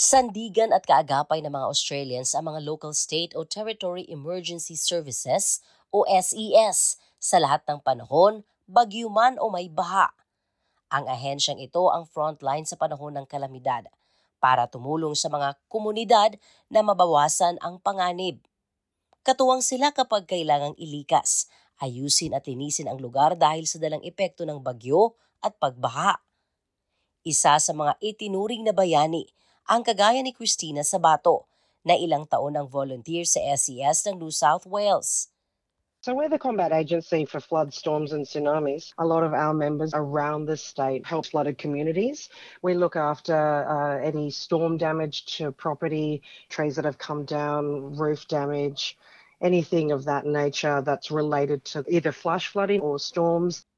Sandigan at kaagapay ng mga Australians ang mga Local State o Territory Emergency Services o SES sa lahat ng panahon, bagyo man o may baha. Ang ahensyang ito ang frontline sa panahon ng kalamidad para tumulong sa mga komunidad na mabawasan ang panganib. Katuwang sila kapag kailangang ilikas, ayusin at linisin ang lugar dahil sa dalang epekto ng bagyo at pagbaha. Isa sa mga itinuring na bayani ang kagaya ni Christina Sabato na ilang taon ang volunteer sa SES ng New South Wales. So we're the combat agency for flood, storms and tsunamis. A lot of our members around the state help flooded communities. We look after uh, any storm damage to property, trees that have come down, roof damage, anything of that nature that's related to either flash flooding or storms.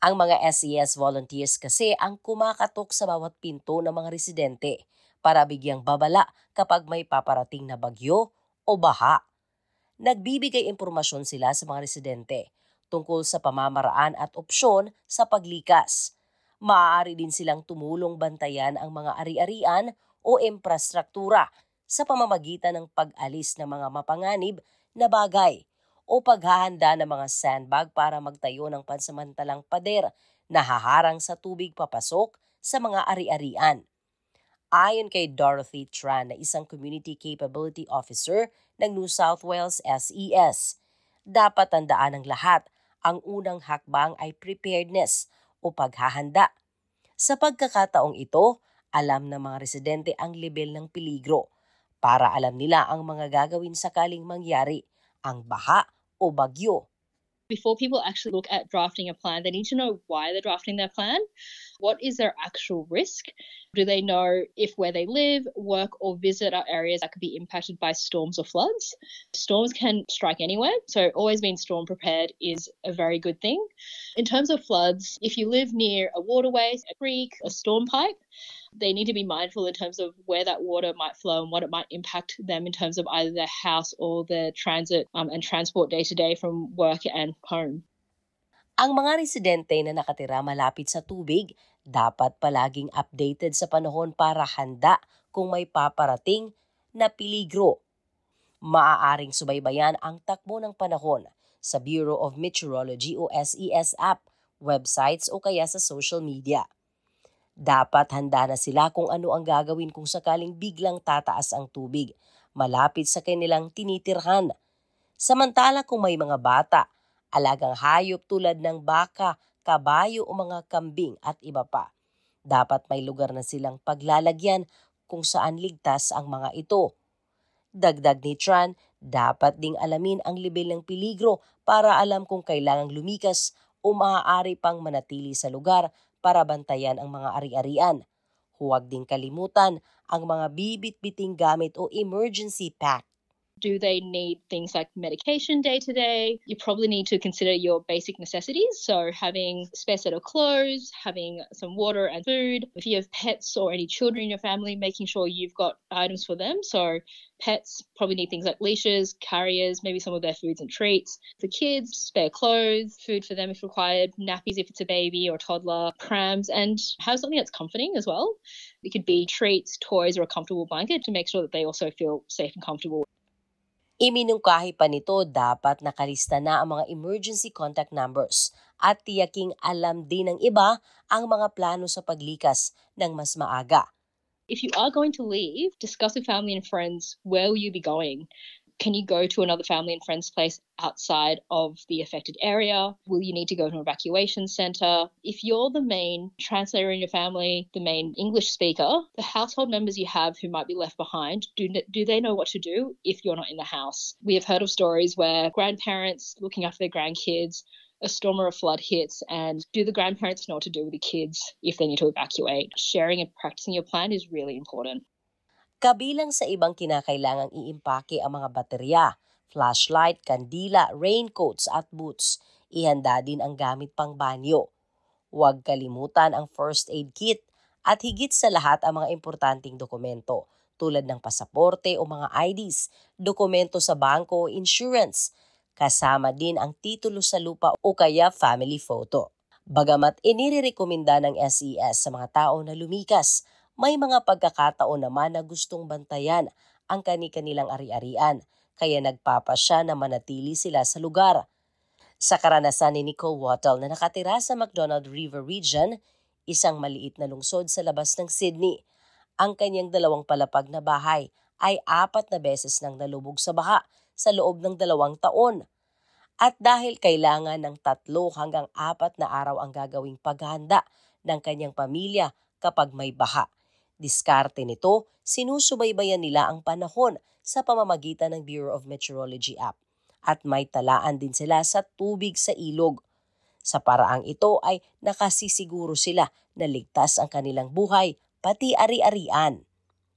Ang mga SES volunteers kasi ang kumakatok sa bawat pinto ng mga residente para bigyang babala kapag may paparating na bagyo o baha nagbibigay impormasyon sila sa mga residente tungkol sa pamamaraan at opsyon sa paglikas. Maaari din silang tumulong bantayan ang mga ari-arian o infrastruktura sa pamamagitan ng pag-alis ng mga mapanganib na bagay o paghahanda ng mga sandbag para magtayo ng pansamantalang pader na haharang sa tubig papasok sa mga ari-arian. Ayon kay Dorothy Tran na isang Community Capability Officer ng New South Wales SES, dapat tandaan ng lahat ang unang hakbang ay preparedness o paghahanda. Sa pagkakataong ito, alam ng mga residente ang level ng peligro para alam nila ang mga gagawin sakaling mangyari ang baha o bagyo before people actually look at drafting a plan, they need to know why they're drafting their plan. What is their actual risk? Do they know if where they live, work, or visit are areas that could be impacted by storms or floods? Storms can strike anywhere, so always being storm prepared is a very good thing. In terms of floods, if you live near a waterway, a creek, a storm pipe, they need to be mindful in terms of where that water might flow and what it might impact them in terms of either their house or their transit um, and transport day to day from work and home. Ang mga residente na nakatira malapit sa tubig dapat palaging updated sa panahon para handa kung may paparating na piligro. Maaaring subaybayan ang takbo ng panahon sa Bureau of Meteorology o SES app, websites o kaya sa social media. Dapat handa na sila kung ano ang gagawin kung sakaling biglang tataas ang tubig malapit sa kanilang tinitirhan. Samantala kung may mga bata, alagang hayop tulad ng baka, kabayo o mga kambing at iba pa. Dapat may lugar na silang paglalagyan kung saan ligtas ang mga ito. Dagdag ni Tran, dapat ding alamin ang level ng peligro para alam kung kailangang lumikas o maaari pang manatili sa lugar para bantayan ang mga ari-arian. Huwag ding kalimutan ang mga bibit-biting gamit o emergency pack do they need things like medication day to day? You probably need to consider your basic necessities. So, having a spare set of clothes, having some water and food. If you have pets or any children in your family, making sure you've got items for them. So, pets probably need things like leashes, carriers, maybe some of their foods and treats. For kids, spare clothes, food for them if required, nappies if it's a baby or toddler, prams, and have something that's comforting as well. It could be treats, toys, or a comfortable blanket to make sure that they also feel safe and comfortable. Iminungkahi pa nito dapat nakalista na ang mga emergency contact numbers at tiyaking alam din ng iba ang mga plano sa paglikas ng mas maaga. If you are going to leave, discuss with family and friends where will you be going. Can you go to another family and friends place outside of the affected area? Will you need to go to an evacuation center? If you're the main translator in your family, the main English speaker, the household members you have who might be left behind, do, do they know what to do if you're not in the house? We have heard of stories where grandparents looking after their grandkids a storm or a flood hits and do the grandparents know what to do with the kids if they need to evacuate sharing and practicing your plan is really important Kabilang sa ibang kinakailangang iimpake ang mga baterya, flashlight, kandila, raincoats at boots. Ihanda din ang gamit pang banyo. Huwag kalimutan ang first aid kit at higit sa lahat ang mga importanteng dokumento tulad ng pasaporte o mga IDs, dokumento sa bangko o insurance. Kasama din ang titulo sa lupa o kaya family photo. Bagamat inirekomenda ng SES sa mga tao na lumikas, may mga pagkakataon naman na gustong bantayan ang kani-kanilang ari-arian, kaya nagpapasya na manatili sila sa lugar. Sa karanasan ni Nicole Wattle na nakatira sa McDonald River Region, isang maliit na lungsod sa labas ng Sydney, ang kanyang dalawang palapag na bahay ay apat na beses nang nalubog sa baha sa loob ng dalawang taon. At dahil kailangan ng tatlo hanggang apat na araw ang gagawing paghahanda ng kanyang pamilya kapag may baha, Diskarte nito, sinusubaybayan nila ang panahon sa pamamagitan ng Bureau of Meteorology app at may talaan din sila sa tubig sa ilog. Sa paraang ito ay nakasisiguro sila na ligtas ang kanilang buhay pati ari-arian.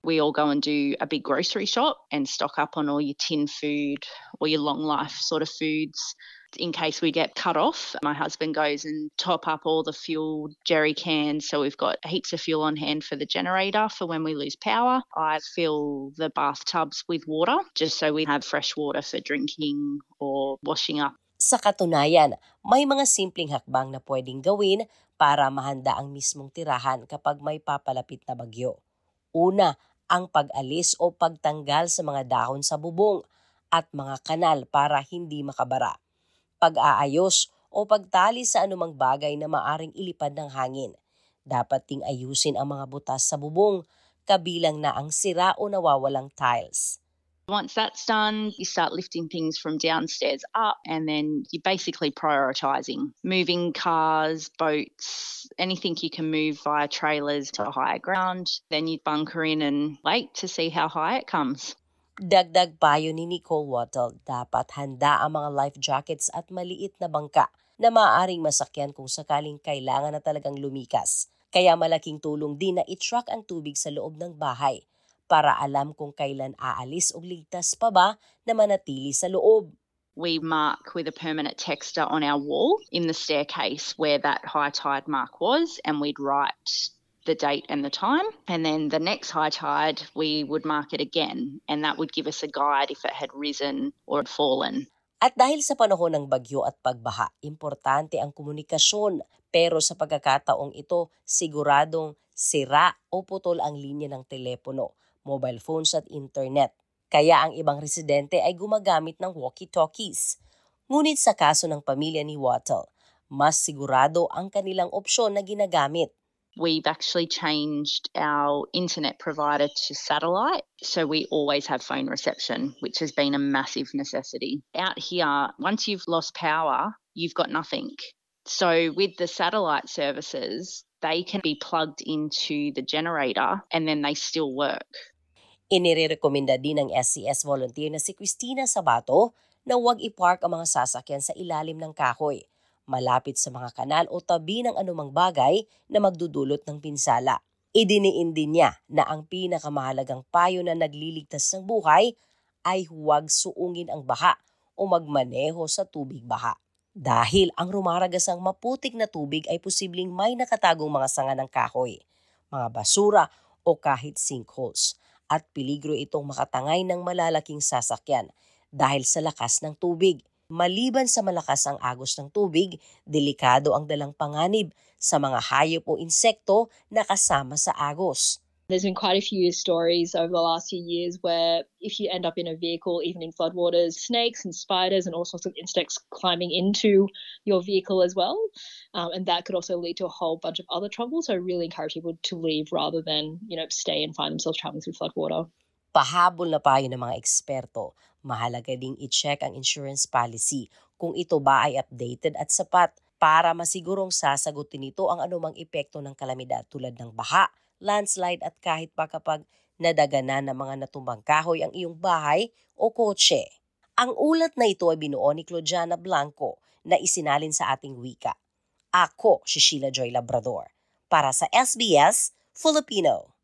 We all go and do a big grocery shop and stock up on all your tin food or your long life sort of foods in case we get cut off. My husband goes and top up all the fuel jerry cans, so we've got heaps of fuel on hand for the generator for when we lose power. I fill the bathtubs with water just so we have fresh water for drinking or washing up. Sa katunayan, may mga simpleng hakbang na pwedeng gawin para mahanda ang mismong tirahan kapag may papalapit na bagyo. Una, ang pag-alis o pagtanggal sa mga dahon sa bubong at mga kanal para hindi makabara pag-aayos o pagtali sa anumang bagay na maaring ilipad ng hangin. Dapat ding ayusin ang mga butas sa bubong, kabilang na ang sira o nawawalang tiles. Once that's done, you start lifting things from downstairs up, and then you're basically prioritizing moving cars, boats, anything you can move via trailers to higher ground. Then you bunker in and wait to see how high it comes. Dagdag payo ni Nicole Wattle, dapat handa ang mga life jackets at maliit na bangka na maaaring masakyan kung sakaling kailangan na talagang lumikas. Kaya malaking tulong din na i-track ang tubig sa loob ng bahay para alam kung kailan aalis o ligtas pa ba na manatili sa loob. We mark with a permanent texter on our wall in the staircase where that high tide mark was, and we'd write the date and the time. And then the next high tide, we would mark it again, and that would give us a guide if it had risen or had fallen. At dahil sa panahon ng bagyo at pagbaha, importante ang komunikasyon. Pero sa pagkakataong ito, siguradong sira o putol ang linya ng telepono, mobile phones at internet. Kaya ang ibang residente ay gumagamit ng walkie-talkies. Ngunit sa kaso ng pamilya ni Wattle, mas sigurado ang kanilang opsyon na ginagamit we've actually changed our internet provider to satellite. So we always have phone reception, which has been a massive necessity. Out here, once you've lost power, you've got nothing. So with the satellite services, they can be plugged into the generator and then they still work. Inirekomenda din ng SCS volunteer na si Christina Sabato na huwag ipark ang mga sasakyan sa ilalim ng kahoy malapit sa mga kanal o tabi ng anumang bagay na magdudulot ng pinsala. Idiniin din niya na ang pinakamahalagang payo na nagliligtas ng buhay ay huwag suungin ang baha o magmaneho sa tubig baha. Dahil ang rumaragasang maputik na tubig ay posibleng may nakatagong mga sanga ng kahoy, mga basura o kahit sinkholes at peligro itong makatangay ng malalaking sasakyan dahil sa lakas ng tubig. Maliban sa malakas ang agos ng tubig, delikado ang dalang panganib sa mga hayop o insekto na kasama sa agos. There's been quite a few stories over the last few years where if you end up in a vehicle, even in floodwaters, snakes and spiders and all sorts of insects climbing into your vehicle as well. Um, and that could also lead to a whole bunch of other trouble. So I really encourage people to leave rather than, you know, stay and find themselves traveling through floodwater. Pahabol na payo ng mga eksperto, mahalaga ding i-check ang insurance policy kung ito ba ay updated at sapat para masigurong sasagutin nito ang anumang epekto ng kalamidad tulad ng baha, landslide at kahit pa kapag nadaganan ng mga natumbang kahoy ang iyong bahay o kotse. Ang ulat na ito ay binuo ni Claudiana Blanco na isinalin sa ating wika. Ako si Sheila Joy Labrador para sa SBS Filipino.